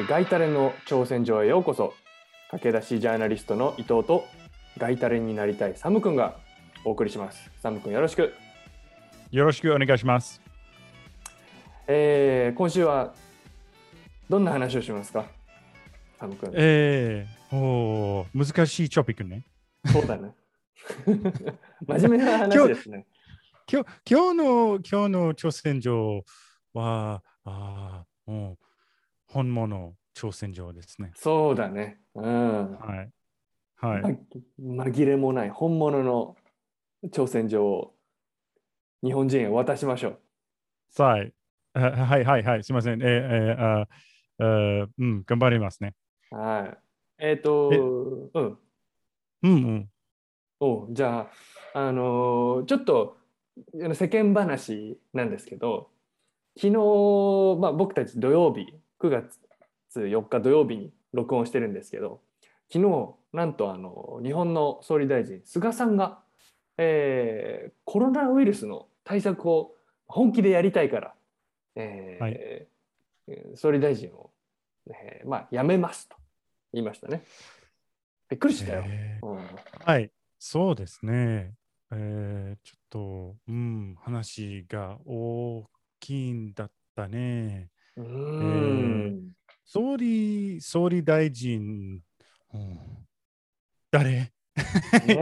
えー、ガイタレの挑戦状へようこそ。駆け出しジャーナリストの伊藤とガイタレになりたいサムくんがお送りします。サムくんよろしく、よろしくお願いします。えー、今週はどんな話をしますか？サムくんえー、おー難しいトピックね。そうだね。真面目な話ですね。今日今日の今日の挑戦状は、あーうん本物挑戦状ですね。そうだねうん、はい。はい。ま紛れもない本物の挑戦状を日本人へ渡しましょうさあ、あはいはいはい、すみません。えーえーあーうん、頑張りますね。はいえっ、とえうんうんうん。おじゃあ、あのーちょっと世間話なんですけど昨日、まあ、僕たち土曜日9月4日土曜日に録音してるんですけど昨日なんとあの日本の総理大臣菅さんが、えーコロナウイルスの対策を本気でやりたいから、えーはいえー総理大臣を、えーまあ、辞めますと言いましたね。びっくりしたよ。えーうんはい、そうですね。えー、ちょっと、うん、話が大きいんだったね。うーん。総理、総理大臣、うん、誰？ね。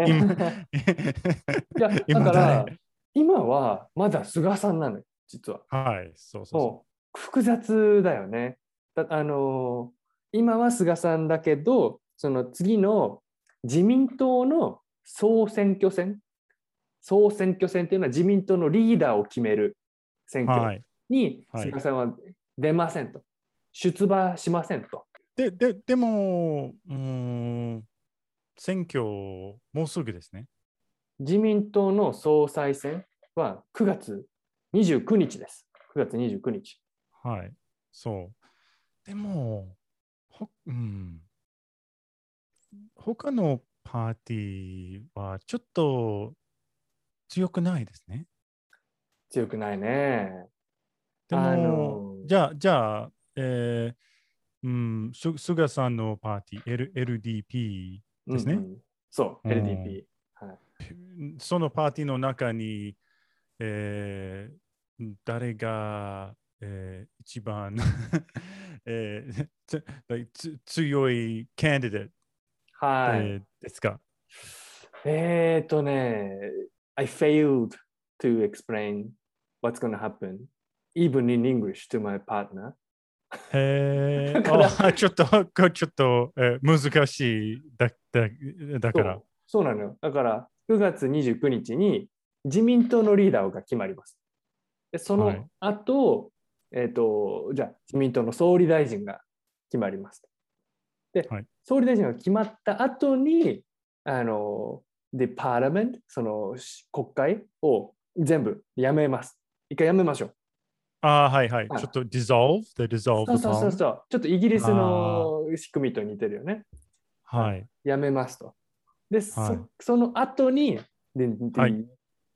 今。いや だ今から誰？今はまだ菅さんなのよ実は。はい、そうそうそそう複雑だよね。だあのー今は菅さんだけどその次の自民党の総選挙戦総選挙戦っていうのは自民党のリーダーを決める選挙い。にはい。菅さんは出ませんと、出馬しませんと。で、で、でも、うん、選挙、もうすぐですね。自民党の総裁選は9月29日です。9月29日。はい、そう。でも、ほうん、他のパーティーはちょっと強くないですね。強くないね。でも、あのじゃあ、じゃあ、えーうん、す菅さんのパーティー、L、LDP ですね。うんうん。そう、うん。LDP。はい。そのパーティーの中に、えー誰が、えー一番、えーつつ強いキャンディデート、はい。えーですか？えーとね、I failed to explain what's going to happen, even in English, to my partner. え だからー、あちょっと、ちょっと、えー難しいだだだからそう。そうなのよ。だから、9月29日に自民党のリーダーが決まります。でそはいの後、えっ、と、じゃあ、自民党の総理大臣が決まります。で、はい総理大臣が決まった後に、あの、で、パーラメント、そのし国会を全部やめます。一回やめましょう。あーはいはい。あちょっと dissolve, the dissolve そうそうそう the そう。ちょっとイギリスの仕組みと似てるよね。はい。やめますと。で、そはいその後に、でではい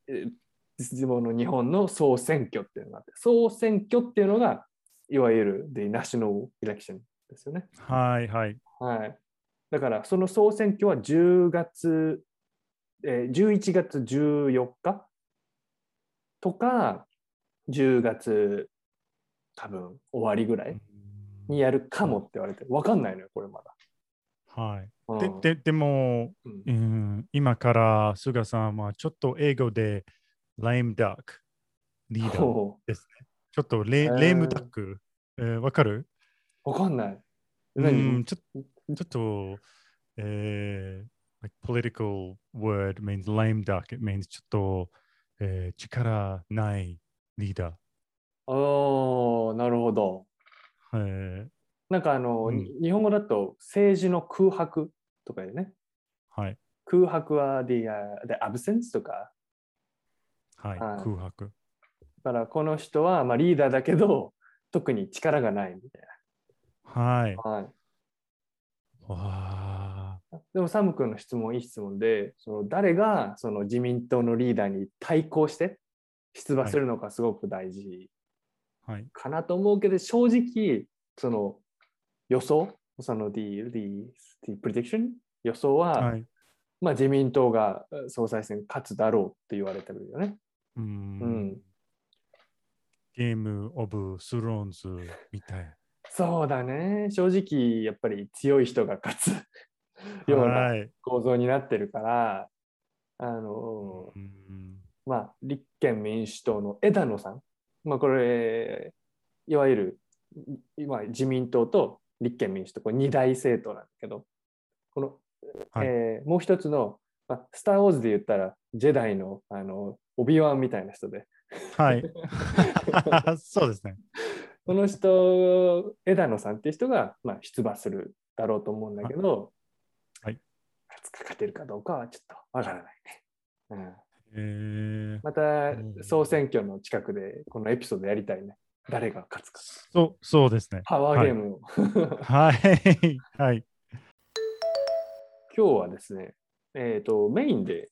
の日本の総選挙っていうのがあって、総選挙っていうのが、いわゆる The National Election ですよね。はいはい。はい。だから、その総選挙は10月、えー11月14日とか、10月多分終わりぐらいにやるかもって言われてる、わかんないのよ、これまだ。はい。うんでででも、うんうん、今から菅さんはちょっと英語で lame duck リーダーほですね。ちょっとレ,、へーレームダック。えーわかる？うわかんない。う何？んちょちょっと、えー like political word means lame duck. It means ちょっと、えー力ないリーダー。ああ、なるほど。えーなんかあの、うんに日本語だと政治の空白とかでね。はい。空白は the,、uh, the absence とか。はい。はい空白。だからこの人はまあリーダーだけど、特に力がないみたいはい。な。はい、わでもサム君の質問いい質問で、その誰がその自民党のリーダーに対抗して出馬するのかすごく大事。かなと思うけど、正直その予想、その the, the, the prediction 予想は、はい。まあ自民党が総裁選勝つだろうって言われてるよね。うーうんん。ゲームオブスローンズみたい。そうだね。正直、やっぱり強い人が勝つようなはい。構造になってるから、あの、うんまあ、立憲民主党の枝野さん、まあ、これ、いわゆる今自民党と立憲民主党、これ二大政党なんだけど、この、はい。えーもう一つの、まあ、スター・ウォーズで言ったら、ジェダイのあのオビワンみたいな人で、はい。そうですね。この人、枝野さんっていう人が、まあ、出馬するだろうと思うんだけど、はい。勝つか勝てるかどうかはちょっとわからないね。うん。えー、またうん総選挙の近くでこのエピソードやりたいね。誰が勝つか。そうそうですね。パワーゲームを。はい。はい。今日はですね、えーと、メインで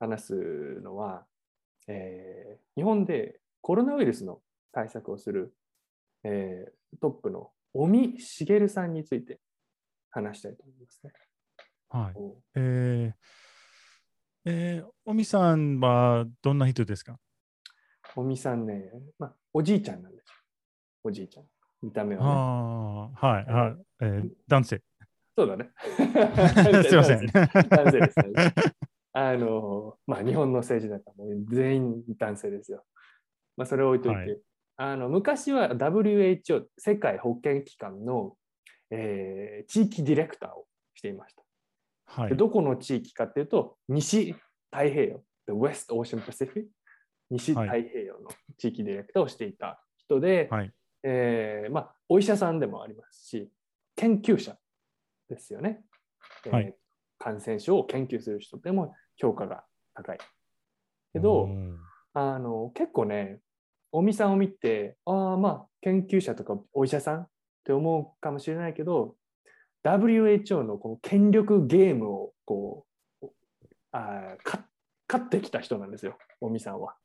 話すのは、えー日本でコロナウイルスの対策をする、えートップの尾身茂さんについて話したいと思いますね。はい。おえー、えー、おみさんはどんな人ですか？尾身さんね、まあ、おじいちゃんなんですよ。おじいちゃん。見た目はね。ああ、はい、はい、えー。男性。そうだね。すいません。男性ですね。あの、まあ、日本の政治だからもう全員男性ですよ。まあ、それを置いといて、はいあの昔は WHO、世界保健機関の、えー地域ディレクターをしていました。はい。でどこの地域かっていうと、西太平洋、The West Ocean Pacific、西太平洋の地域ディレクターをしていた人で、はい。えーまあ、お医者さんでもありますし、研究者ですよね。えーはい感染症を研究する人でも評価が高い。けど、うんあの結構ね、尾身さんを見て、ああ、まあ、研究者とかお医者さんって思うかもしれないけど、WHO のこの権力ゲームをこうあ勝ってきた人なんですよ、尾身さんは。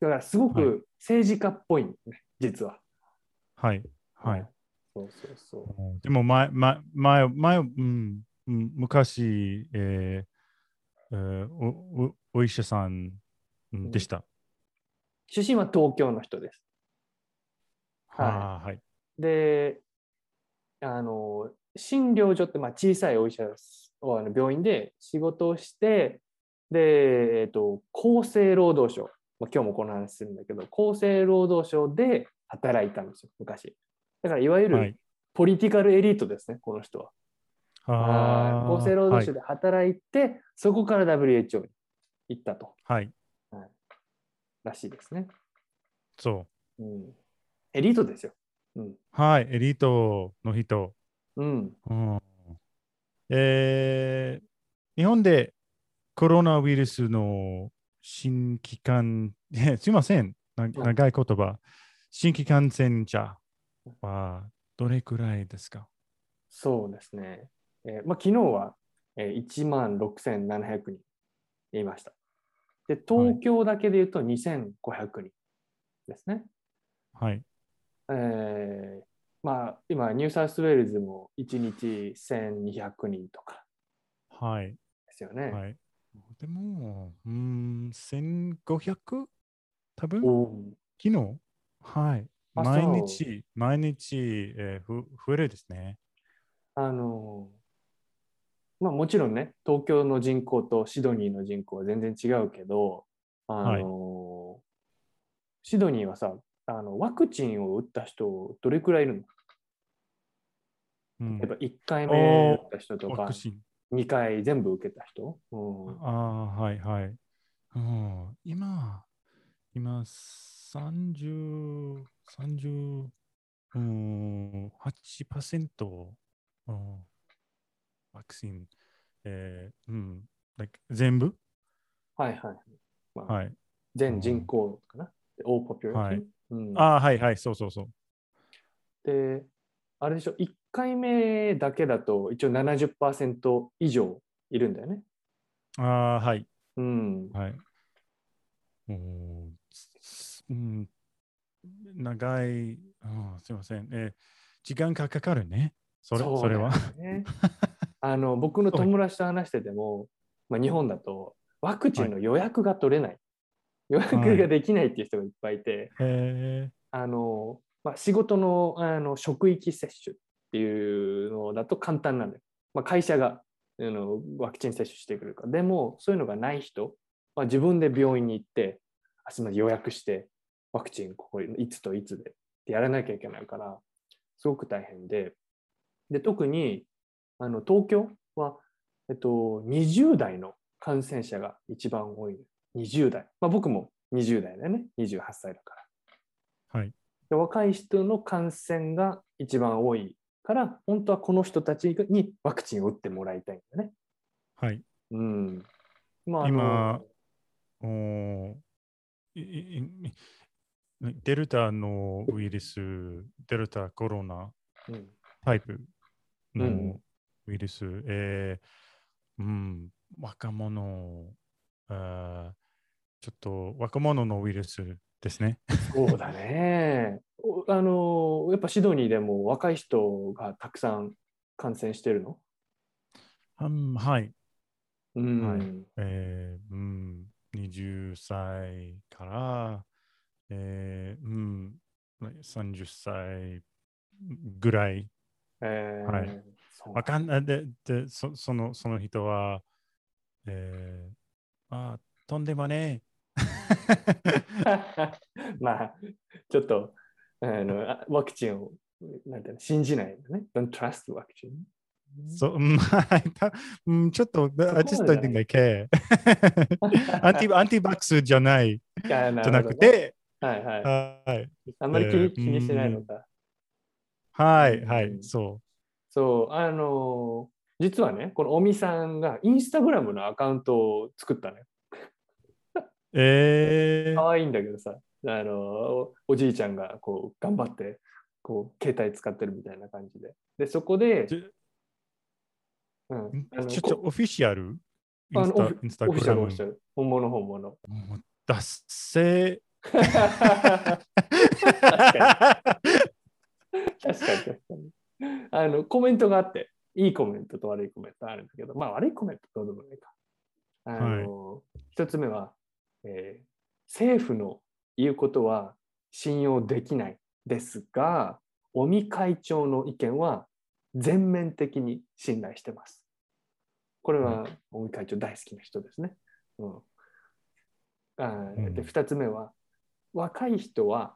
だからすごはいく政治家っぽいんね、実は。はい。はい。そうそうそう。でも前、前、前、前、うん、うん昔、えーえーおお、お医者さんうんでした。出身は東京の人です。はいはい。で、あの、診療所って、まあ、小さいお医者をあの病院で仕事をして、で、えっと、厚生労働省、まあ、今日もこの話するんだけど、厚生労働省で働いたんですよ、昔。だから、いわゆるはい。ポリティカルエリートですね、この人は。厚生労働省で働いて、そこから WHO に行ったと、はい。らしいですね。そう。うん、エリートですよ。うん。はい。エリートの人。うん。うんえー日本でコロナウイルスの新規感、えすいません、な長い言葉。新規感染者はどれくらいですか？そうですね。えーまあ、昨日は、えー、1万6700人いました。で、東京だけで言うと2500人ですね。はい。えーまあ、今、ニューサウスウェールズも1日1200人とかはい。ですよね。はい。でも、うーん、1500? 多分？昨日？はい。あ毎日、毎日、えーふ増えるですね。あのーまあ、もちろんね、東京の人口とシドニーの人口は全然違うけど、あのーシドニーはさあの、ワクチンを打った人、どれくらいいるの？うんやっぱ1回目打った人とかワク、チン。2回全部受けた人、うん、ああ、はいはい。うん、今、今、30、30、うん、8%、うん、ワクチン、えー、うん、like 全部？はいはい。まあはい。全人口かな？大ポピュレー。はいうん、ああ、はいはい、そうそうそう。で、あれでしょ、1回目だけだと一応70%以上いるんだよね。ああ、はい。うん。はい。うん、長い、うん、すいません。えー時間がかかるね。それそれは、ね、あの僕の友達と話してても、まあ、日本だとワクチンの予約が取れない、はい、予約ができないっていう人がいっぱいいて、はい、あのまあ、仕事のあの職域接種っていうのだと簡単なんだよ。まあ、会社があのワクチン接種してくるかでもそういうのがない人は自分で病院に行ってあすみません予約してワクチンここいつといつでってやらなきゃいけないからすごく大変で。で特にあの東京は、えっと、20代の感染者が一番多い20代、まあ、僕も20代だよね。28歳だから、はい、で若い人の感染が一番多いから本当はこの人たちにワクチンを打ってもらいたいんだね。はい。うん。まあ、今おデルタのウイルス、デルタコロナタイプのウイルス、うん、えー、うん、若者あ、ちょっと若者のウイルスですね。そうだね。あの、やっぱシドニーでも若い人がたくさん感染してるの、うん、はい。うん、はい。えー、うん、20歳から、えー、うん、30歳ぐらい。えー、はい。わかんない。で、でそそのその人は、えー、あ、とんでもね まあ、ちょっとあのワクチンをなんていうの信じないんだね。Don't trust ワクチン。そう、うん、ちょっと、I just don't think I care. アンティアンティバックスじゃないじゃなくて、はいはい。はい、あんまり気に,、気にしないのか。はいはい、そう。そう、あの、実はね、この尾身さんがインスタグラムのアカウントを作ったね。えー、かわいいんだけどさ、あのおじいちゃんがこう頑張ってこう携帯使ってるみたいな感じで。で、そこで、うん、ちょっとオフィシャル？インスタインスタグラム？本物本物。だっせ確かに。確かにあのコメントがあって、いいコメントと悪いコメントあるんだけど、まあ悪いコメントどうでもないか。あの、はい、一つ目は、えー、政府の言うことは信用できないですが、尾身会長の意見は全面的に信頼してます。これは尾身会長大好きな人ですね。うん、あで2つ目は若い人は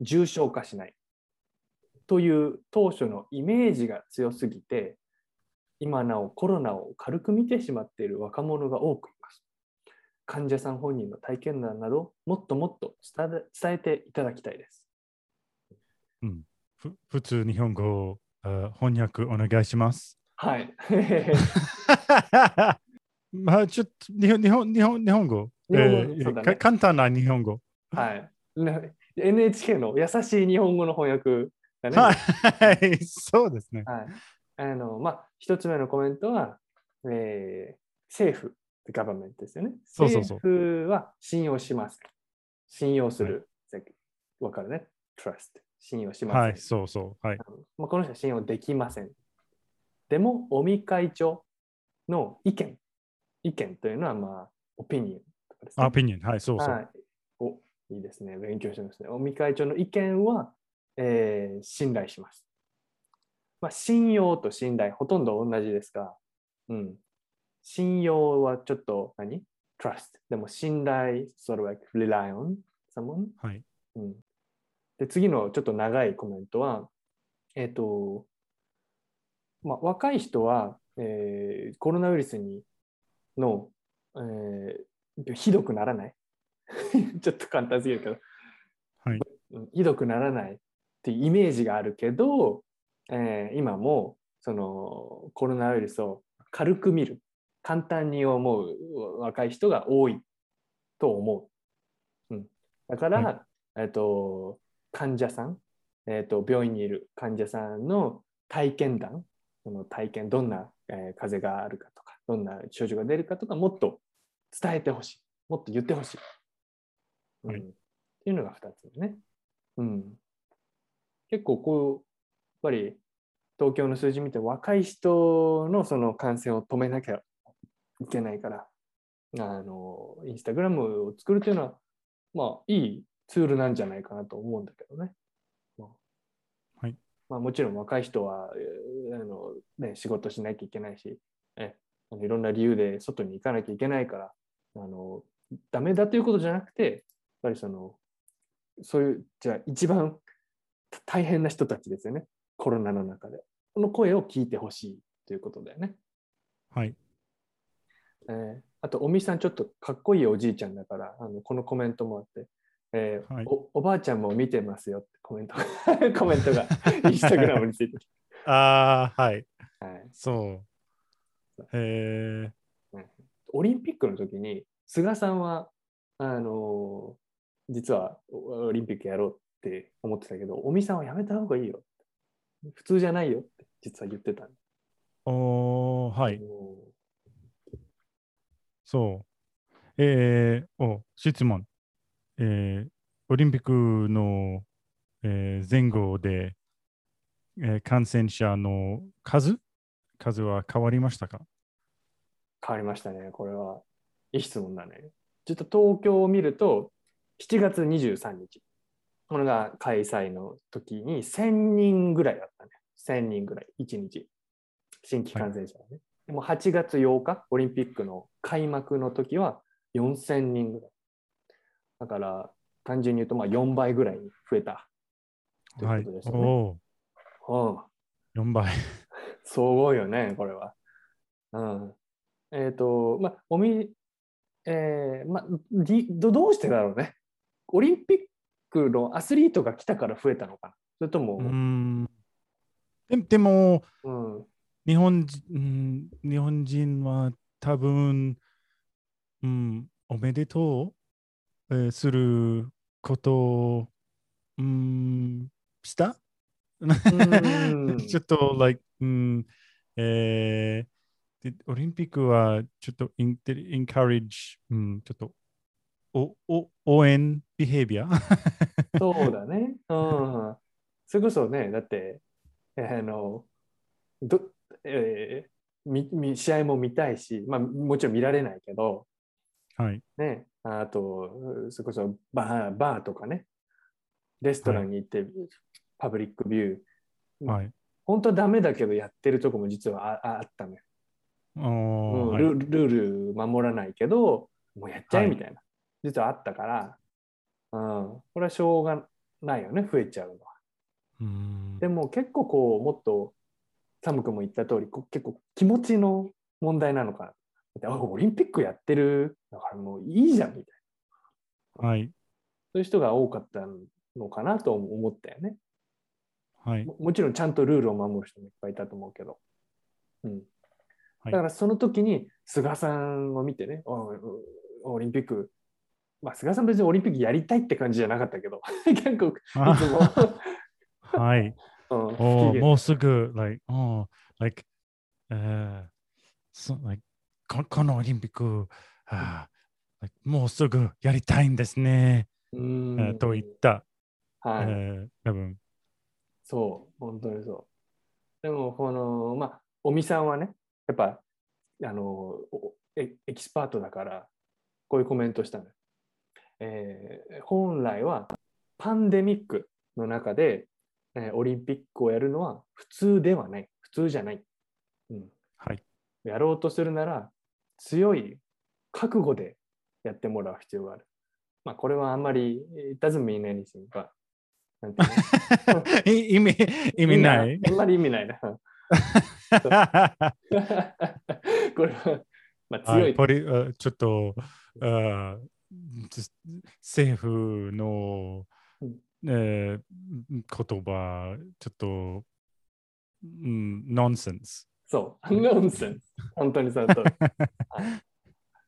重症化しないという当初のイメージが強すぎて今なおコロナを軽く見てしまっている若者が多くい。患者さん本人の体験談などもっともっと伝えていただきたいです。うん、ふ普通日本語翻訳お願いします。はい。まあちょっと日本日本日本日本語、えーね、簡単な日本語。はい。NHK の優しい日本語の翻訳だね。はい、そうですね。はい。あの、まあ、一つ目のコメントは、えー、政府、ガバメントですよね。そうそうそう。政府は信用します。信用する。わ、はい、かるね。trust。信用します。はい、そうそう。はい。まあ、この人は信用できません。でも、尾身会長の意見、意見というのは、まあ、オピニオンとかですね。オピニオン、はい、そうそう。はい、お、いいですね。勉強してますね。尾身会長の意見は、えー、信頼します。まあ、信用と信頼、ほとんど同じですが、うん、信用はちょっと何 ?trust。でも信頼、sort of like rely on someone。はい。うん、で、次のちょっと長いコメントは、えっ、ー、と、まあ、若い人は、えー、コロナウイルスにの、えー、ひどくならない ちょっと簡単すぎるけど、はい、ひどくならないっていうイメージがあるけど、えー、今もそのコロナウイルスを軽く見る簡単に思う若い人が多いと思う。うん、だから、はい、えーと、患者さん、えーと、病院にいる患者さんの体験談その体験どんな、えー、風邪があるかとかどんな症状が出るかとかもっと伝えてほしい。もっと言ってほしい、うん、っていうのが2つ目ね。うん、結構こうやっぱり東京の数字見て若い人のその感染を止めなきゃいけないから、あの、インスタグラムを作るというのは、まあ、いいツールなんじゃないかなと思うんだけどね。まあはいまあ、もちろん若い人は、えーあのね、仕事しなきゃいけないし、えあのいろんな理由で外に行かなきゃいけないから、あのダメだということじゃなくて、やっぱりその、そういう、じゃあ一番大変な人たちですよね。コロナの中で。この声を聞いてほしいということだよね。はい。えーあと、おみさん、ちょっとかっこいいおじいちゃんだから、あのこのコメントもあって、えーはいお、おばあちゃんも見てますよってコメントが コメントがインスタグラムについてる。ああ、はい。はい、そう。えオリンピックの時に、菅さんは、あのー実はおオリンピックやろうって思ってたけど、おみさんはやめた方がいいよ。普通じゃないよって実は言ってたおーはい。そう。えー、お、質問。えー、オリンピックの、えー前後で、えー感染者の数？数は変わりましたか？変わりましたね。これは。いい質問だね。ちょっと東京を見ると、7月23日。これが開催の時に1000人ぐらいだったね。1000人ぐらい、1日。新規感染者がね。でも8月8日、オリンピックの開幕の時は4000人ぐらい。だから、単純に言うとまあ4倍ぐらいに増えた。とはいいうことですよね。おうんー、4倍。すごいよね、これは。うん。えっ、と、まあ、おみ、えーまあ、りどどうしてだろうね。オリンピックのアスリートが来たから増えたのかな。それとも、うーんででも、うん、日本人、うん日本人は多分、うん、おめでとう、えーすることを、うん、した？ん ちょっと、like、うん、えーでオリンピックはちょっとインテリ encourage、うん、ちょっとおお応援ビヘイビアそうだね。うん。それこそね、だって、えーあの、どえーみみ試合も見たいし、まあ、もちろん見られないけど、はい。ね、あと、それこそバーバーとかね、レストランに行って、パブリックビュー、はい。本当はダメだけどやってるとこも実はあああったのよ、おうんル。ルール守らないけど、もうやっちゃえはいみたいな、実はあったから、うん、これはしょうがないよね、増えちゃうのは。うんでも結構こう、もっと、サム君も言った通り、結構気持ちの問題なのかな。オリンピックやってる、だからもういいじゃんみたいな。はい。そういう人が多かったのかなと思ったよね。はい。ももちろんちゃんとルールを守る人もいっぱいいたと思うけど。うん。はいだからその時に菅さんを見てね、おオリンピック、まあ菅さん別にオリンピックやりたいって感じじゃなかったけど、いあつも、はい。もうすぐ、like、like、えーそ like ここのオリンピック、like もうすぐやりたいんですね。うん。えーと言った、はい、えー多分。そう、本当にそう。でも、この、まあ、尾身さんはね、やっぱ、あの、おエエキスパートだから、こういうコメントしたのよ。えー本来は、パンデミックの中で、えーオリンピックをやるのは普通ではない。普通じゃない。うん、はい。やろうとするなら、強い覚悟でやってもらう必要がある。まあ、これはあんまり、it doesn't mean anything, but なんて 意味、意味ない？あんまり意味ないな。これは、まあ、強はいい、ポリあちょっとあ政府の、うんえー言葉、ちょっと、うん、ノンセンス。そう、ノンセンス。本当にその通り。はい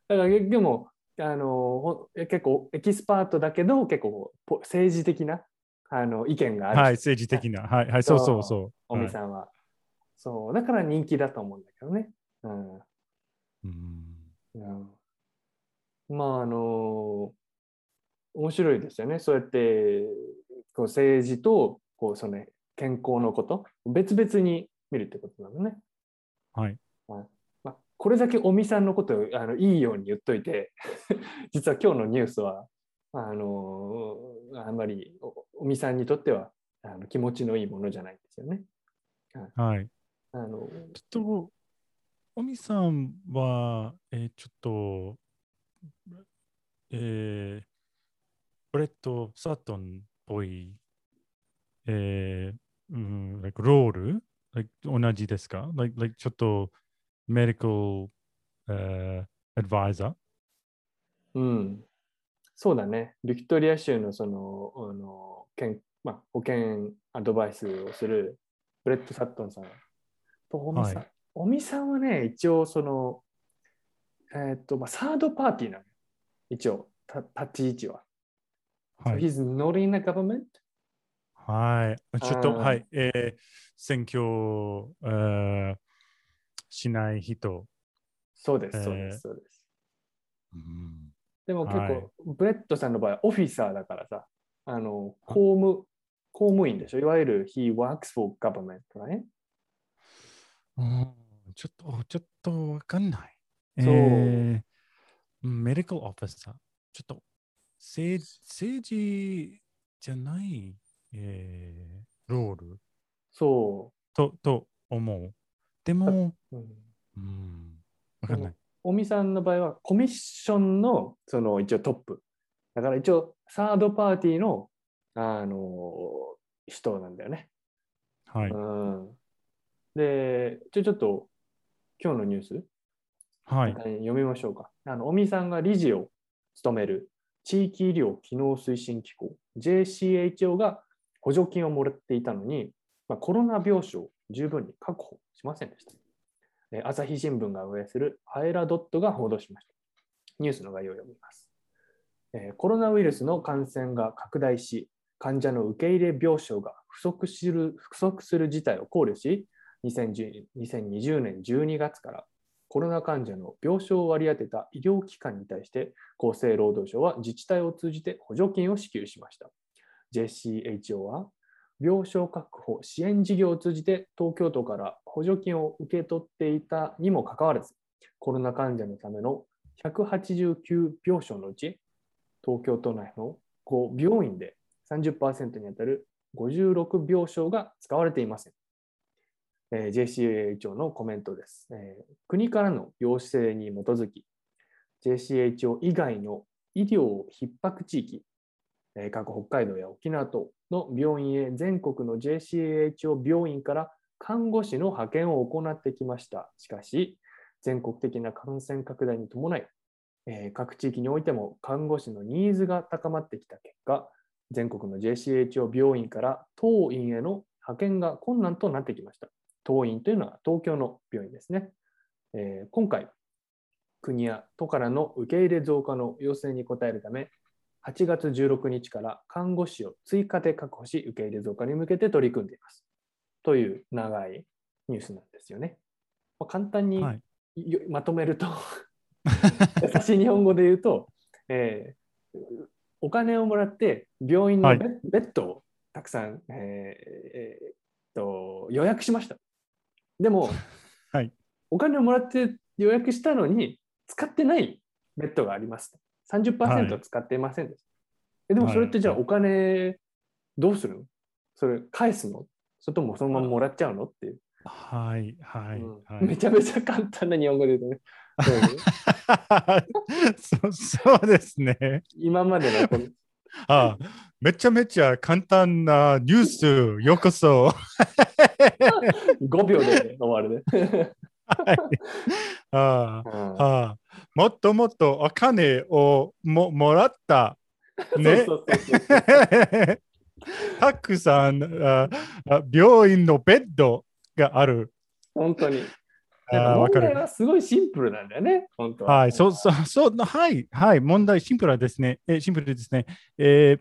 だから、でも、あのほ結構エキスパートだけど、結構ポ政治的なあの意見がある、はい、政治的な。はい、はい、そうそうそう。尾身さんは、そう、だから人気だと思うんだけどね。うんうんまああの面白いですよねそうやってこう政治とこうその健康のこと別々に見るってことなのね。はい。まあ、これだけ尾身さんのことをあのいいように言っといて、実は今日のニュースは、あのあんまり尾身さんにとってはあの気持ちのいいものじゃないんですよね。はい。あのちょっと、おみさんは、えーちょっと、えーブレッド・サートンっぽい、えーうん、like ロール、like 同じですか、like, like ちょっと、メディカル、えー、アドバイザーうん、そうだね。ビクトリア州のそのあの健、まあ、保険アドバイスをするブレッド・サットンさん。と尾身さん、はい尾身さんはね、一応その、えーっと、まあ、サードパーティーなのよ。一応、た立ち位置は。はい。 So he's not in the government? はい。ちょっと、はい。えー選挙、えーしない人。そうです、えーそうです、そうです。うんでも結構、はいブレッドさんの場合はオフィサーだからさ、あの公務公務員でしょ？いわゆる he works for government とかね。うんちょっと、ちょっとわかんない。そうえーメディカルオフィサー。ちょっと、政政治じゃない、えーロール？そとと思う。でも、う。うんうん、わかんない。はい。うん、で、ちょちょっと今日のニュース、はい。読みましょうか。あの尾身さんが理事を務める地域医療機能推進機構 JCHO が補助金をもらっていたのに、まあ、コロナ病床を十分に確保しませんでした。朝日新聞が運営するアエラドットが報道しました。ニュースの概要を読みます。コロナウイルスの感染が拡大し、患者の受け入れ病床が不足する不足する事態を考慮し、2020年12月からコロナ患者の病床を割り当てた医療機関に対して厚生労働省は自治体を通じて補助金を支給しました。JCHO は病床確保支援事業を通じて東京都から補助金を受け取っていたにもかかわらず、コロナ患者のための189病床のうち、東京都内の5病院で30%にあたる56病床が使われていません。え JCHO のコメントです、え国からの要請に基づき、JCHO 以外の医療逼迫地域、え各北海道や沖縄等の病院へ全国の JCHO 病院から看護師の派遣を行ってきました。しかし、全国的な感染拡大に伴い、え各地域においても看護師のニーズが高まってきた結果、全国の JCHO 病院から当院への派遣が困難となってきました。当院というのは東京の病院ですね。えー今回、国や都からの受け入れ増加の要請に応えるため、8月16日から看護師を追加で確保し、受け入れ増加に向けて取り組んでいます。という長いニュースなんですよね。まあ簡単にはい。よまとめると、優しい日本語で言うと、えーお金をもらって病院のはいベ,、ベッドをたくさん、えーえーっと予約しました。でも、はいお金をもらって予約したのに使ってないベッドがあります。30%使っていませんでした。えでもそれってじゃあはいお金どうするの？それ返すの？それともそのままもらっちゃうのっていう。はい。はい。めちゃめちゃ簡単な日本語で言うとね。そう？そそうですね。今までのこのあめちゃめちゃ簡単なニュース、ようこそ。5秒で終わるね。はいあうんあもっともっとお金をももらった。ね。たくさんああ病院のベッドがある。本当に。問わかる題はすごいシンプルなんだよね、本当は。はい、そうそう、そう、はい、はい、問題シンプルですね。えシンプルですね。えー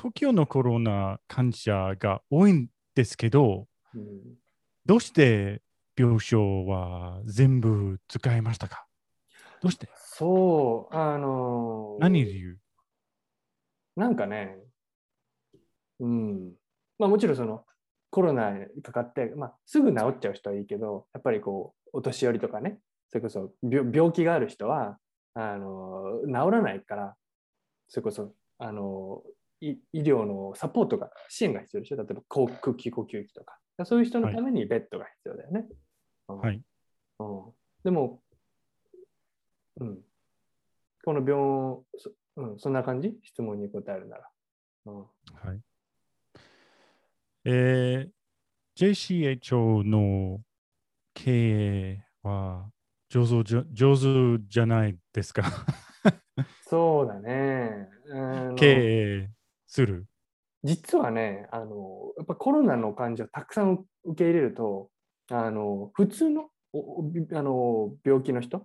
東京のコロナ患者が多いんですけど、うんどうして病床は全部使いましたか？どうして？そう、あのー何理由？なんかね、うん。まあもちろんその、コロナにかかって、まあ、すぐ治っちゃう人はいいけどやっぱりこうお年寄りとかねそれこそ病病気がある人はあの治らないからそれこそあのい医療のサポートが支援が必要でしょ？例えば口空気呼吸器とかそういう人のためにベッドが必要だよね。うんはい。うん、でも、うん、この病、そ,、うん、そんな感じ？質問に答えるなら。うんはい。えー JCHO の経営は上手じゃ上手じゃないですか？そうだね。経営する？実はねあの、やっぱコロナの患者をたくさん受け入れると、あの普通のあの病気の人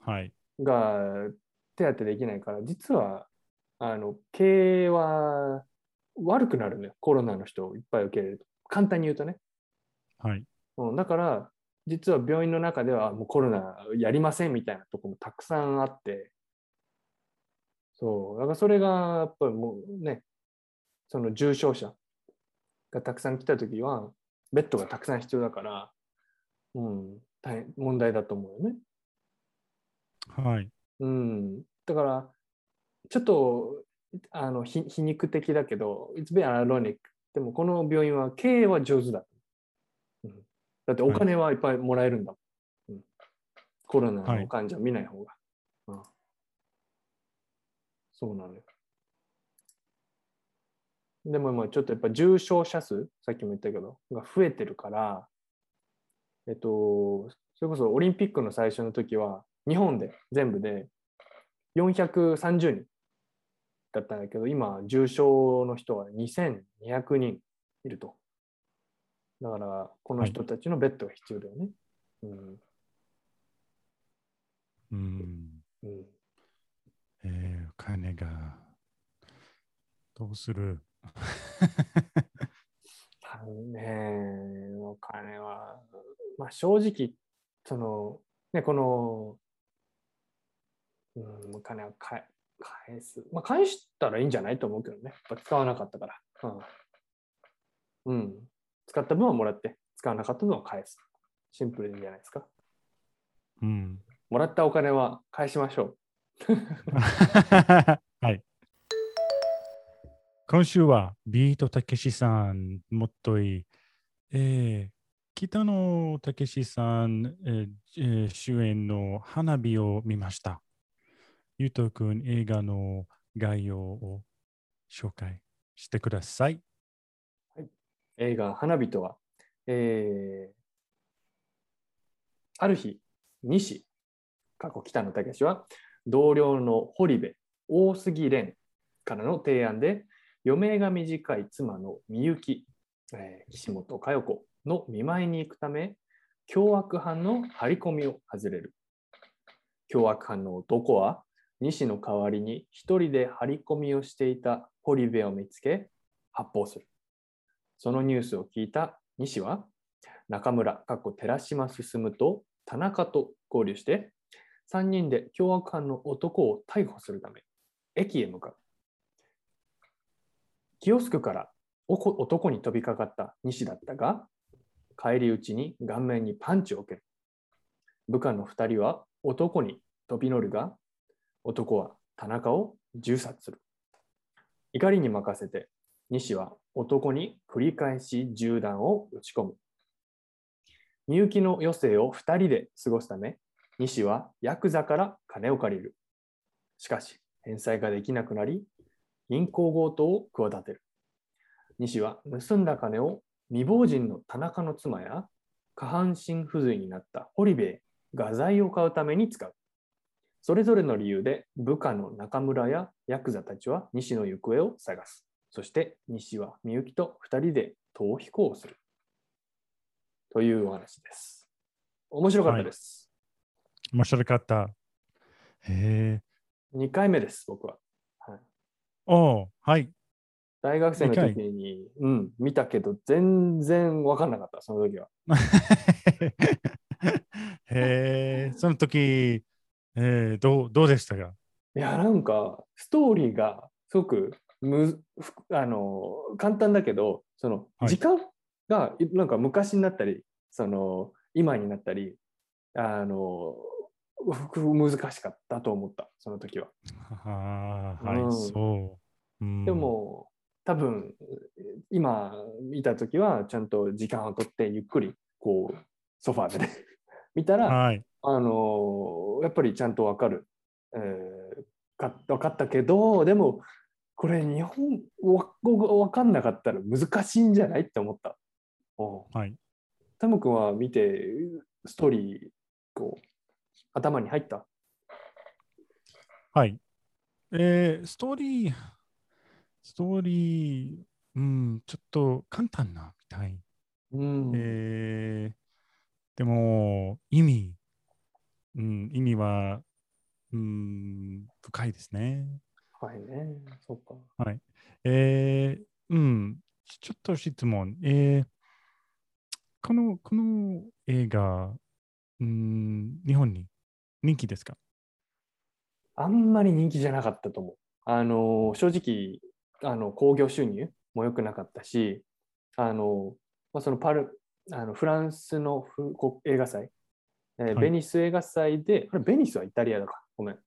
はい。が手当てできないから、実はあの経営は悪くなるのよ、コロナの人をいっぱい受け入れると。簡単に言うとね。はい。うん、だから、実は病院の中ではもうコロナやりませんみたいなところもたくさんあって、そう、だからそれがやっぱりもうね、その重症者がたくさん来たときは、ベッドがたくさん必要だから、うん、大変問題だと思うよね。はい。うん、だから、ちょっとあの皮皮肉的だけど、It's very ironic. でも、この病院は経営は上手だ。うん、だってお金はいっぱいもらえるんだ。うん、コロナの患者を見ない方が、うん。そうなのよ。でも、まあちょっとやっぱ重症者数、さっきも言ったけど、が増えてるから、えっと、それこそオリンピックの最初の時は、日本で全部で430人だったんだけど、今、重症の人は2200人いると。だから、この人たちのベッドが必要だよね。うん。うん。うん、えー、お金が。どうする？大変お金は、まあ、正直、その、ね、この、うん、お金は返返す。まあ、返したらいいんじゃないと思うけどね。やっぱ使わなかったから。うん。うん、使った分はもらって、使わなかった分は返す。シンプルでいいんじゃないですか。うん。もらったお金は返しましょう。はい。今週はビートたけしさん、もっといい。えー、北野たけしさん、えーえー主演の花火を見ました。ゆうとくん映画の概要を紹介してください。はい映画「花火」とは、えーある日西過去北野武は同僚の堀部大杉蓮からの提案で余命が短い妻のみゆき、えー岸本佳代子の見舞いに行くため凶悪犯の張り込みを外れる凶悪犯の男は西の代わりに一人で張り込みをしていた堀部を見つけ発砲するそのニュースを聞いた西は中村、かっこ寺島進と田中と合流して3人で凶悪犯の男を逮捕するため駅へ向かう。キオスクから男に飛びかかった西だったが帰り討ちに顔面にパンチを受ける。部下の2人は男に飛び乗るが男は田中を銃殺する。怒りに任せて西は男に繰り返し銃弾を撃ち込む。みゆきの余生を2人で過ごすため、西はヤクザから金を借りる。しかし、返済ができなくなり、銀行強盗を企てる。西は盗んだ金を未亡人の田中の妻や下半身不随になった堀部へ画材を買うために使う。それぞれの理由で部下の中村やヤクザたちは西の行方を探す。そして西はみゆきと2人で逃避行をする。というお話です。面白かったです。面白かった。へえ。2回目です、僕は。はい、おーはい。大学生の二時に、うん、見たけど、全然分かんなかった、その時は。へえ、その時、えー、どうどうでしたか？いや、なんか、ストーリーがすごくむふあの簡単だけど、そのはい時間がいなんか昔になったりその今になったりあのふ難しかったと思ったその時は。ああ、はい、うんそう。うんで、も多分今見た時はちゃんと時間をとってゆっくりこうソファーでね見たら、はい。あのやっぱりちゃんとわかる、えーか分かったけどでもこれ日本わわかんなかったら難しいんじゃないって思った。はい。タム君は見てストーリーこう頭に入った？はい。えー、ストーリー、ストーリー、うん、ちょっと簡単なみたい。うんえー、でも、意味、うん、意味は、うん、深いですね。はいねそうか。はい。えー、うん、ちちょっと質問。えー、この、この映画、うん、日本に人気ですか？あんまり人気じゃなかったと思う。あの正直あの興行収入も良くなかったし、あのまあ、そのパルあのフランスのふこ映画祭、えーはいベニス映画祭で、これベニスはイタリアだか、ごめん。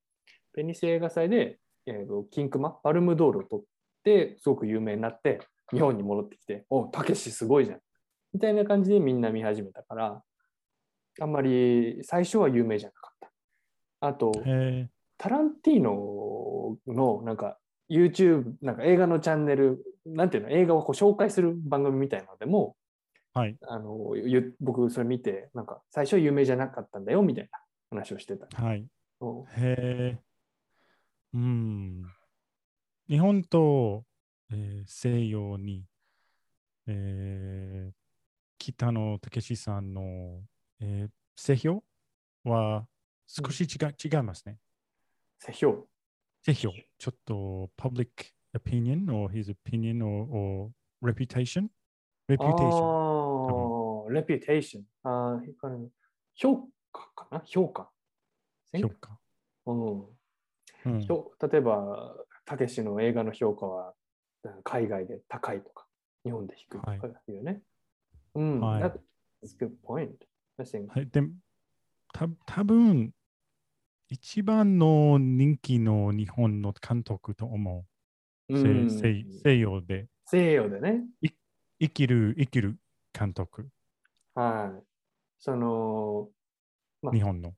ベニス映画祭で、えーと金熊、パルムドールを取って、すごく有名になって、日本に戻ってきて、おたけしすごいじゃん。みたいな感じでみんな見始めたから、あんまり最初は有名じゃなかった。あと、えタランティーノのなんか YouTube、なんか映画のチャンネル、なんていうの、映画をこう紹介する番組みたいなのでも、ー、はい。あのゆ僕それ見て、なんか最初有名じゃなかったんだよみたいな話をしてた。はい。うんへえ。うん。日本と、えー西洋に、えー北野武さんの、えー、西洋は少し違,、違いますね。セヒョウ。西洋、ちょっと public opinion or his opinion or, or reputation? あ reputation あ、レピュテーション。あ評価かな？評価。評価。うんうん評例えば、たけしの映画の評価はうん海外で高いとか、日本で低いとかはいいうね。うん、はい that's a good point. I think. はい、でた多分一番の人気の日本の監督と思う。うん西洋で西洋でね。生きる生きる監督、はい。その、まあ日本の。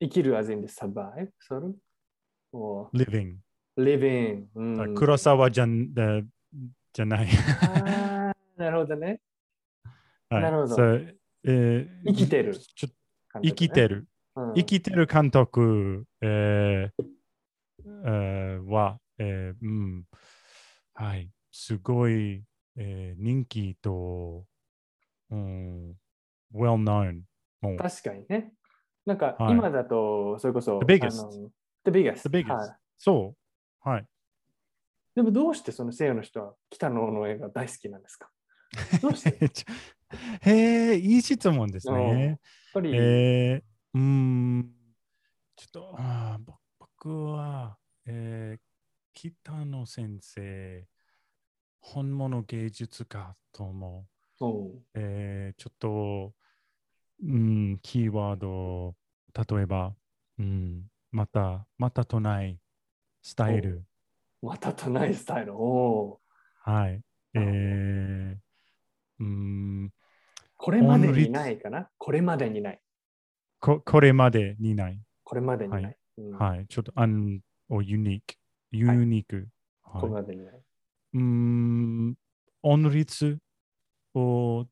生きる as in the survive, sort of? or living。living. うん、黒沢じゃじゃない。なるほどね。はいなるほどそうえー生きてるちょ生きてる。うん生きてる監督、えーえーは、えーうん、はい、すごい、えー人気と、うん、well known。確かにね。なんかはい今だと、それこそ、The biggest The biggest. The biggest はいそう。はい。でもどうしてその西洋の人は北野の映画大好きなんですか？どうして？へえ、いい質問ですね。ぱり、えー、うーん、ちょっと、あ僕は、えー、北野先生、本物芸術家と思えー、ちょっと、うん、キーワード、例えば、うん、また、またとないスタイル。またとないスタイル。はい。えー、うん、これまでにないかな？これまでにない。ここれまでにない。これまでにない。はいうんはい。ちょっと、アン、おユニーク。ユニーク。はいこれまでにない。うーん、音律？を、う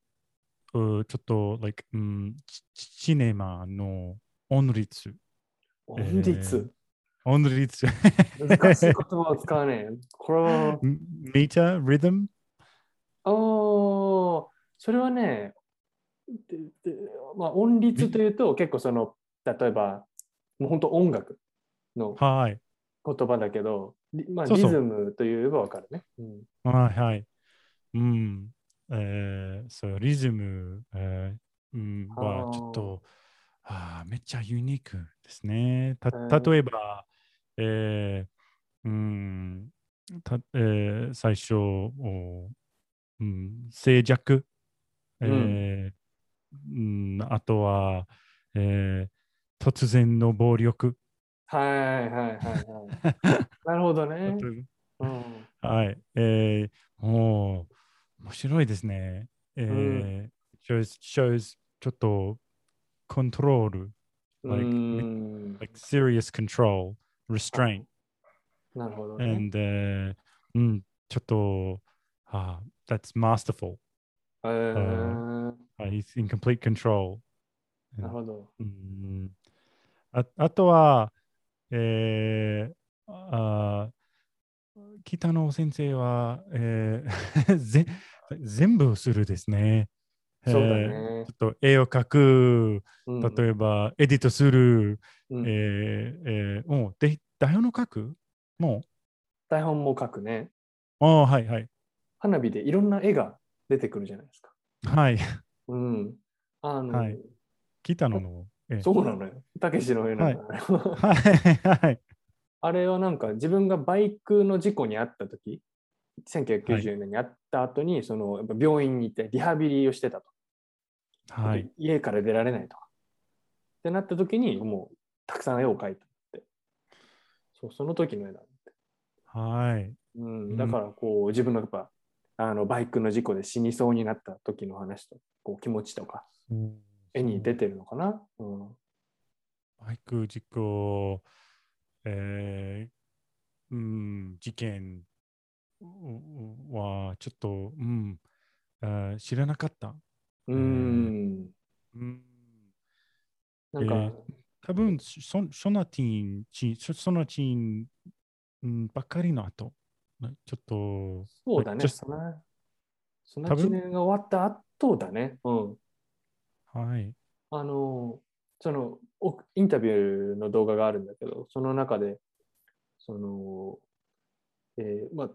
ちょっと、like、うん、シシネマの音律。音律。音律。難しい言葉を使わねえ。これは、メーター、リズム？おーそれはね、ででまあ、音律というと結構その、例えば、もう本当音楽のはい。言葉だけど、リまあ、リズムといえばわかるね。うんはいはい。うん。えー、そう、リズム、えーうん、はちょっと、あーめっちゃユニークですね。たえー例えば、えーうんたえー最初、おうん、静寂えーうん、あとは、えー突然の暴力。はいはいはいはい。なるほどね。うん。はい。えー、もう、面白いですね。えー shows, shows ちょっとコントロール、う like, ん like serious control, restraint. なるほどね。and、uh, うん、ちょっと、ah, that's masterful. えー Uh, he's in complete control. なるほど。うんああとは、えー、あ北野先生は、えー ぜ全部するですね。そうだえーねちょ。っと絵を描く、うん例えばエディットする、うんえーえーもうで台本を書く？も台本も書くね。うああ、はいはい。花火でいろんな絵が出てくるじゃないですか。はい。うん。あの、はい北野の絵。そうなのよ。たけしの絵なんだ、ねはいはい。あれはなんか自分がバイクの事故に遭った時、1990年に遭った後に、そのやっぱ病院に行ってリハビリをしてたと。はい。家から出られないとか。ってなった時に、もうたくさん絵を描いたって。そう、その時の絵なんて。はい。うん、んだからこう自分のやっぱあのバイクの事故で死にそうになった時の話とこう気持ちとかうん絵に出てるのかな？うん、バイク事故、えーうん、事件うはちょっと、うん、あー知らなかった。うん。うん、なんか、えー多分そソナティンチ、ソソナティンうんばっかりの後、なちょっと、そうだね。そのその多分？1年が終わった後だね。うん。はい。あの、そのインタビューの動画があるんだけど、その中で、その、えーまあ、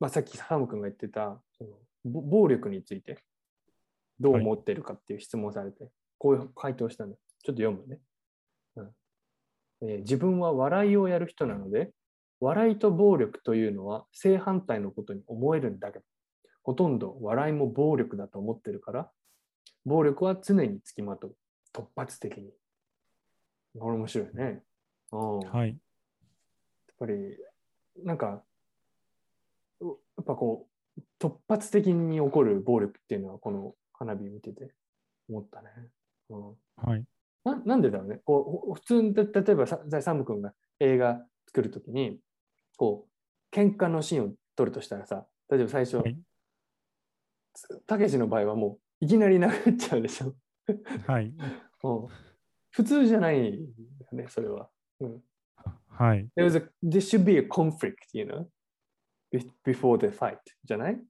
まあ、さっきサム君が言ってたその暴力についてどう思ってるかっていう質問をされて、こういう回答したんだ。ちょっと読むね、うんえー自分は笑いをやる人なので、笑いと暴力というのは正反対のことに思えるんだけど、ほとんど笑いも暴力だと思ってるから、暴力は常につきまとう。突発的に。これ面白いね。うんやっはい。ぱり、なんか、うやっぱこう、突発的に起こる暴力っていうのは、この花火見てて思ったね。うんはい。ななんでだろうね。こうほ普通に、例えばさサム君が映画作るときに、こう、喧嘩のシーンを撮るとしたらさ、例えば最初はい、たけしの場合はもういきなり殴っちゃうでしょ。はい。うん普通じゃないよね、それは。うん、はい。There was a, there should be a conflict, you know, be- before the fight, じゃない？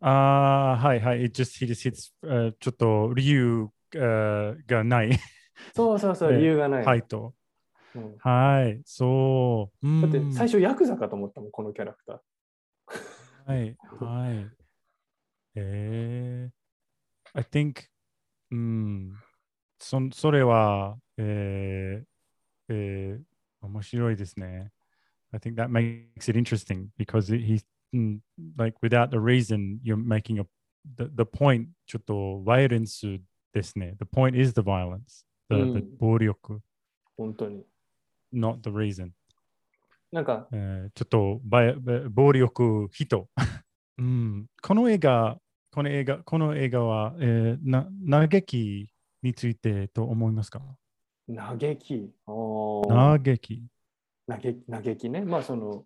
ああ、はいはい。It just, hits, えーちょっと理由、えーがない。そうそうそう、ね理由がない。はいと。うんはい。そう。うんだって最初ヤクザかと思ったもん、このキャラクター。はい。はい。えー、I think, うん。そそれは、えーえー、面白いですね。I think that makes it interesting because mm, like without the reason you're making a the, the point ちょっと violence ですね。The point is the violence, the, うん the 暴力、本当に。not the reason. なんか、えーちょっと暴力人、うん。この映画、この映画、この映画は、えーな嘆きについてと思いますか？嘆き？嘆き。嘆き嘆きね。まあ、その、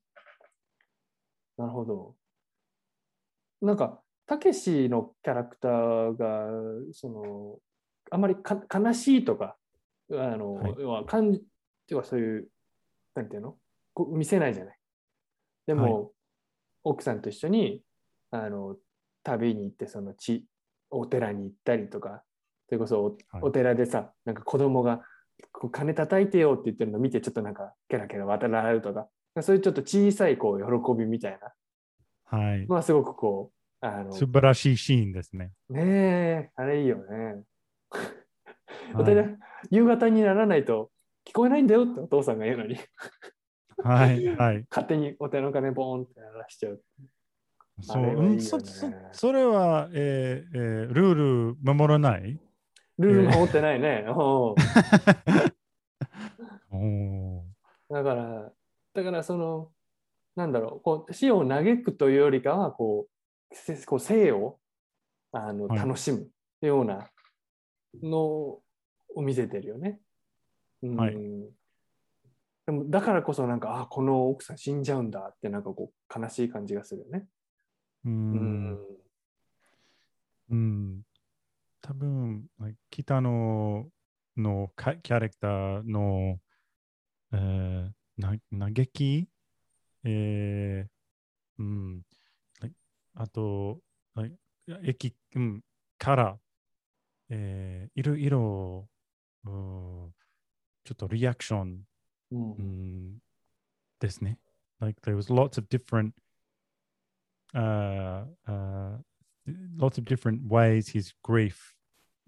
なるほど。なんか、たけしのキャラクターが、その、あまりか悲しいとか、あの、はい要は感じ、っていうかそういう、なんていうの？見せないじゃない。でも、は奥さんと一緒に、あの、旅に行って、その地、お寺に行ったりとか、それこそお,、寺でさ、なんか子供が、こう金叩いてよって言ってるの見て、ちょっとなんか、ケラケラ渡られるとか、そういうちょっと小さいこう喜びみたいな、はい。まあすごくこう、あの、素晴らしいシーンですね。ねえ、あれいいよね。はいお寺、夕方にならないと聞こえないんだよってお父さんが言うのに、はい。はい。勝手にお寺の鐘ボーンって鳴らしちゃう。そうね。うんそそそれは、えーえールール守らない？ルール守ってないね。う。んおー。だから、だからその、なんだろう、こう死を嘆くというよりかは、こう、せこう生をあのはい。楽しむようなのを見せてるよね。うん。はい。でもだからこそなんか、あ、この奥さん死んじゃうんだってなんかこう悲しい感じがするよね。ううんん。うん。多分、北野のかキャラクターの、えー、な嘆き、えー、うん。あと、駅、うん、から、えー、いろいろ、うんちょっとリアクション、うんうんですね。Like there was lots of different uh, uh, lots of different ways his grief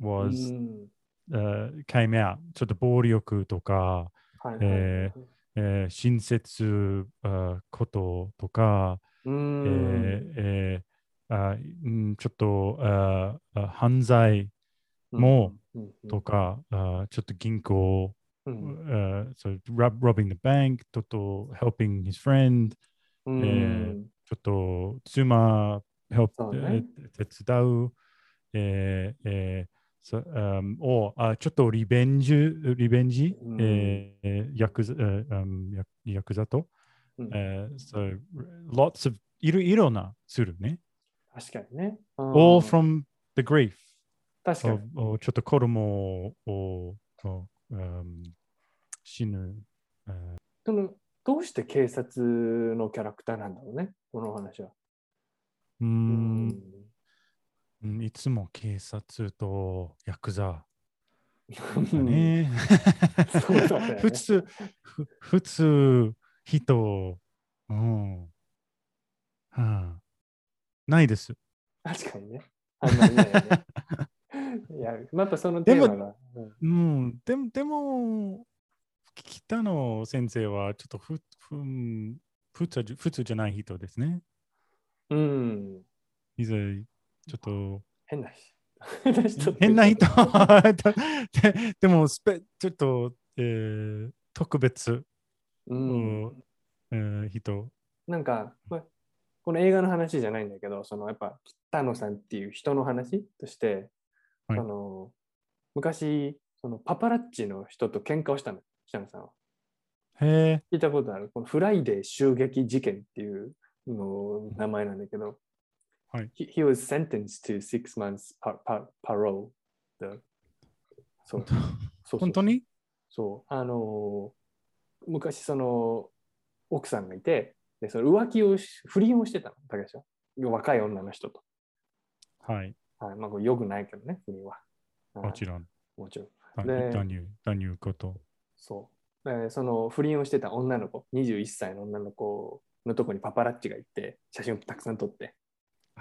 う was、ん uh, came out. ちょっと暴力とか、はいはいええー親切あこととか、うんえーえーあうんちょっとああ犯罪もうんとか、あちょっと銀行、うんあ so rob, robbing the bank ちょっと helping his friend うんえちょっと妻 help そうねえー手伝う、えーえーそあをあちょっとリベンジ、リベンジ、うんえーヤクザ、えーうんヤヤクザと、うんえー so lots of いろいろなするね。確かにね。うん all from the grief 確かに。おおちょっと子供をを、うん死ぬ。そのどうして警察のキャラクターなんだろうね、このお話は。ううんんうんいつも警察とヤクザ だね。ね普通、ふ普通、人、うん。はあ、ないです。確かにね。あんまりないよね。いや、やっぱそのテーマが。うんうん、でも、でも、北野先生はちょっとふふうん普通じ普通じゃない人ですね。うん。いざ、ちょっと変な人。変な人 ででもスペ、ちょっと、えー特別、うん。えー人。なんか、この映画の話じゃないんだけど、そのやっぱ北野さんっていう人の話として、はいあの昔そのパパラッチの人と喧嘩をしたの、北野さんは？へえ、聞いたことある？このフライデー襲撃事件っていうの名前なんだけど、はい he, he was sentenced to six months par, par, parole. そうそうそう本当に？そう。あのー昔その奥さんがいて、でその浮気をし、不倫をしてたの、たけしは。若い女の人と。はい、はい、まあ、これよくないけどね、不倫は。もちろん。もちろん。だで何言う何言うこと。そう。でその不倫をしてた女の子、21歳の女の子のとこにパパラッチが行って、写真をたくさん撮って、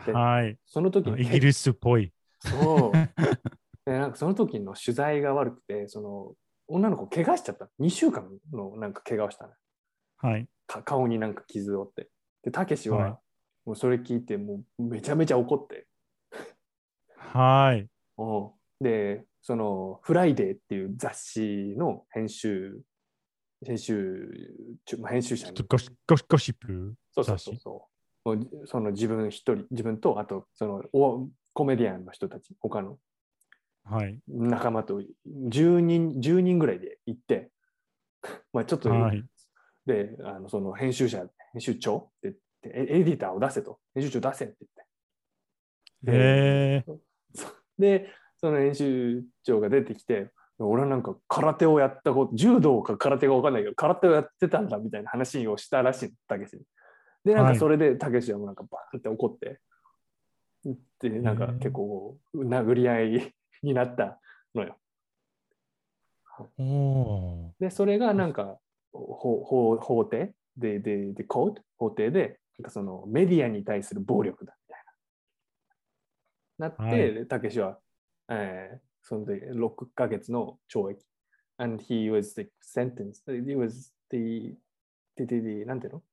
ではい。その時あにイギリスっぽい。そう。でなんかその時の取材が悪くて、その女の子怪我しちゃった。2週間のなんか怪我をしたの。はい。か顔になんか傷を負って。で、たけしは、はいもうそれ聞いて、もうめちゃめちゃ怒って。はい。うんで、そのフライデーっていう雑誌の編集、編集、編集者にゴシゴシゴシップ？そうそう雑誌。そうそう。もうその自分一人、自分と、あとそのおコメディアンの人たち、他のはい。仲間と10人 ,10 人ぐらいで行って、まあちょっと、はい。であのその編集者、編集長って言ってエエディターを出せと、編集長出せって言って。へえ。で、その編集長が出てきて、俺はなんか空手をやったこと、柔道か空手か分かんないけど、空手をやってたんだみたいな話をしたらしいの、たけしに。で、なんはい。かそれでたけしはもうなんかバーンって怒って、で、なんか結構殴り合いになったのよ。で、それがなんか法法法廷？で、で、で、コート法廷で、なんかそのメディアに対する暴力だみたいな。なって、たけしは、えー、その時6ヶ月の懲役。And he was the sentence, he was the, the, the, the なんていうの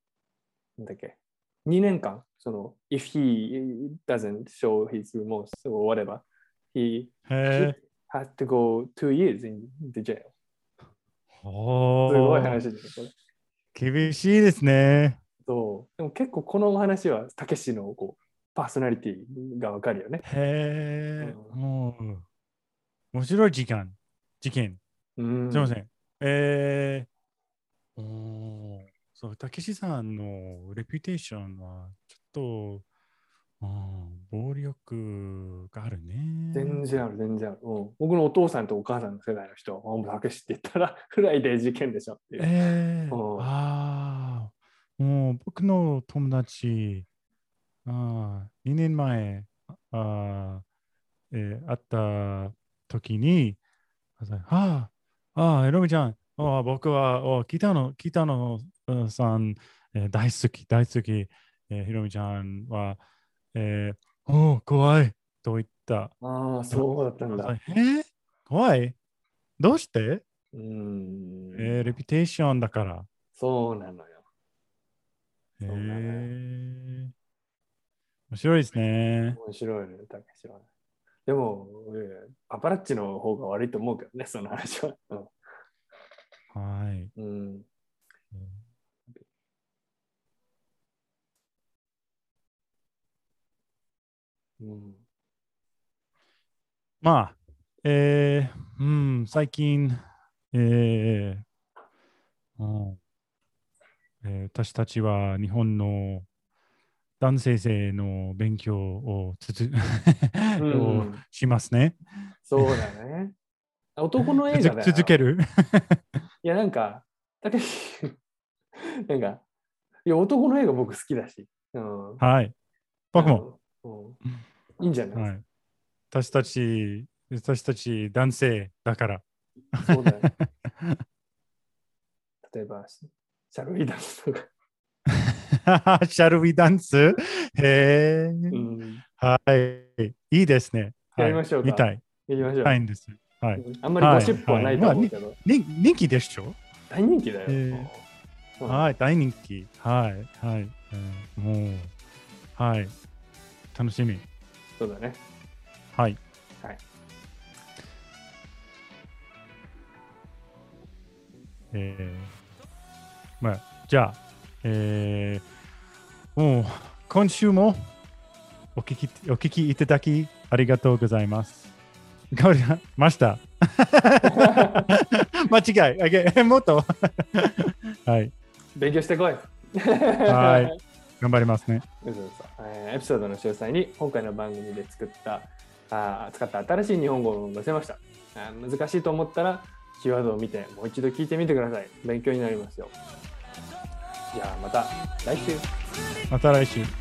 なんだっけ2年間、その、if he doesn't show his remorse or whatever, he へ has to go two years in the jail. すごいー話ですよ、これ。厳しいですね。そうでも結構この話は、たけしのこうパーソナリティがわかるよね。へえ。うもう、面白い時間。事件。うんすみません。えー、おーそう、たけしさんの reputation は、ちょっと、うん、暴力があるね。全然ある、全然ある。うん、僕のお父さんとお母さんの世代の人たけしって言ったら、フライデー事件でしょっていう。えー、うんああ、もう僕の友達、あ2年前、あーえー会った時に、ああ、ああ、エロミちゃん、あ僕は、お北野、北野うんさん、えー大好き、大好き、えー、ひろみちゃんは、えー、おお、怖いと言った。ああ、そうだったんだ。えー、怖い？どうして、うん、えーレピュテーションだから。そうなのよ。へえ面白いですね。面白いね、たけしは。でも、えーパパラッチの方が悪いと思うけどね、その話は。はい。うん。うんうんまあ、えー、うん、最近、えーうんえー私たちは日本の男性性の勉強をつづうん をしますね。そうだね。男の映画だよ。続続ける いや、なんか、たけし、なんか、いや、男の映画僕好きだし。うん、はい。僕も。うん。いいんじゃない、はい。私たち、私たち男性だから。そうだよ。例えば、シャルウィダンスとか。シャルウィダンス？へえ、うん。はい。いいですね。やりましょうかはい見たい。行きましょう。たいんです。はい。あんまりゴシップはないと思うけど、に人気でしょ？大人気だよ。はい。大人気。はい。はい。うんもう、はい。楽しみ。そうだね。はい。はい。えー、まあ、じゃあ、えー、もう、今週もお聞き、お聞きいただきありがとうございます。変わりました？間違い。あげもっと？はい。勉強してこい。はい。頑張りますね。エピソードの詳細に今回の番組で作ったあー使った新しい日本語を載せましたあー難しいと思ったらキーワードを見てもう一度聞いてみてください勉強になりますよじゃあまた来週また来週。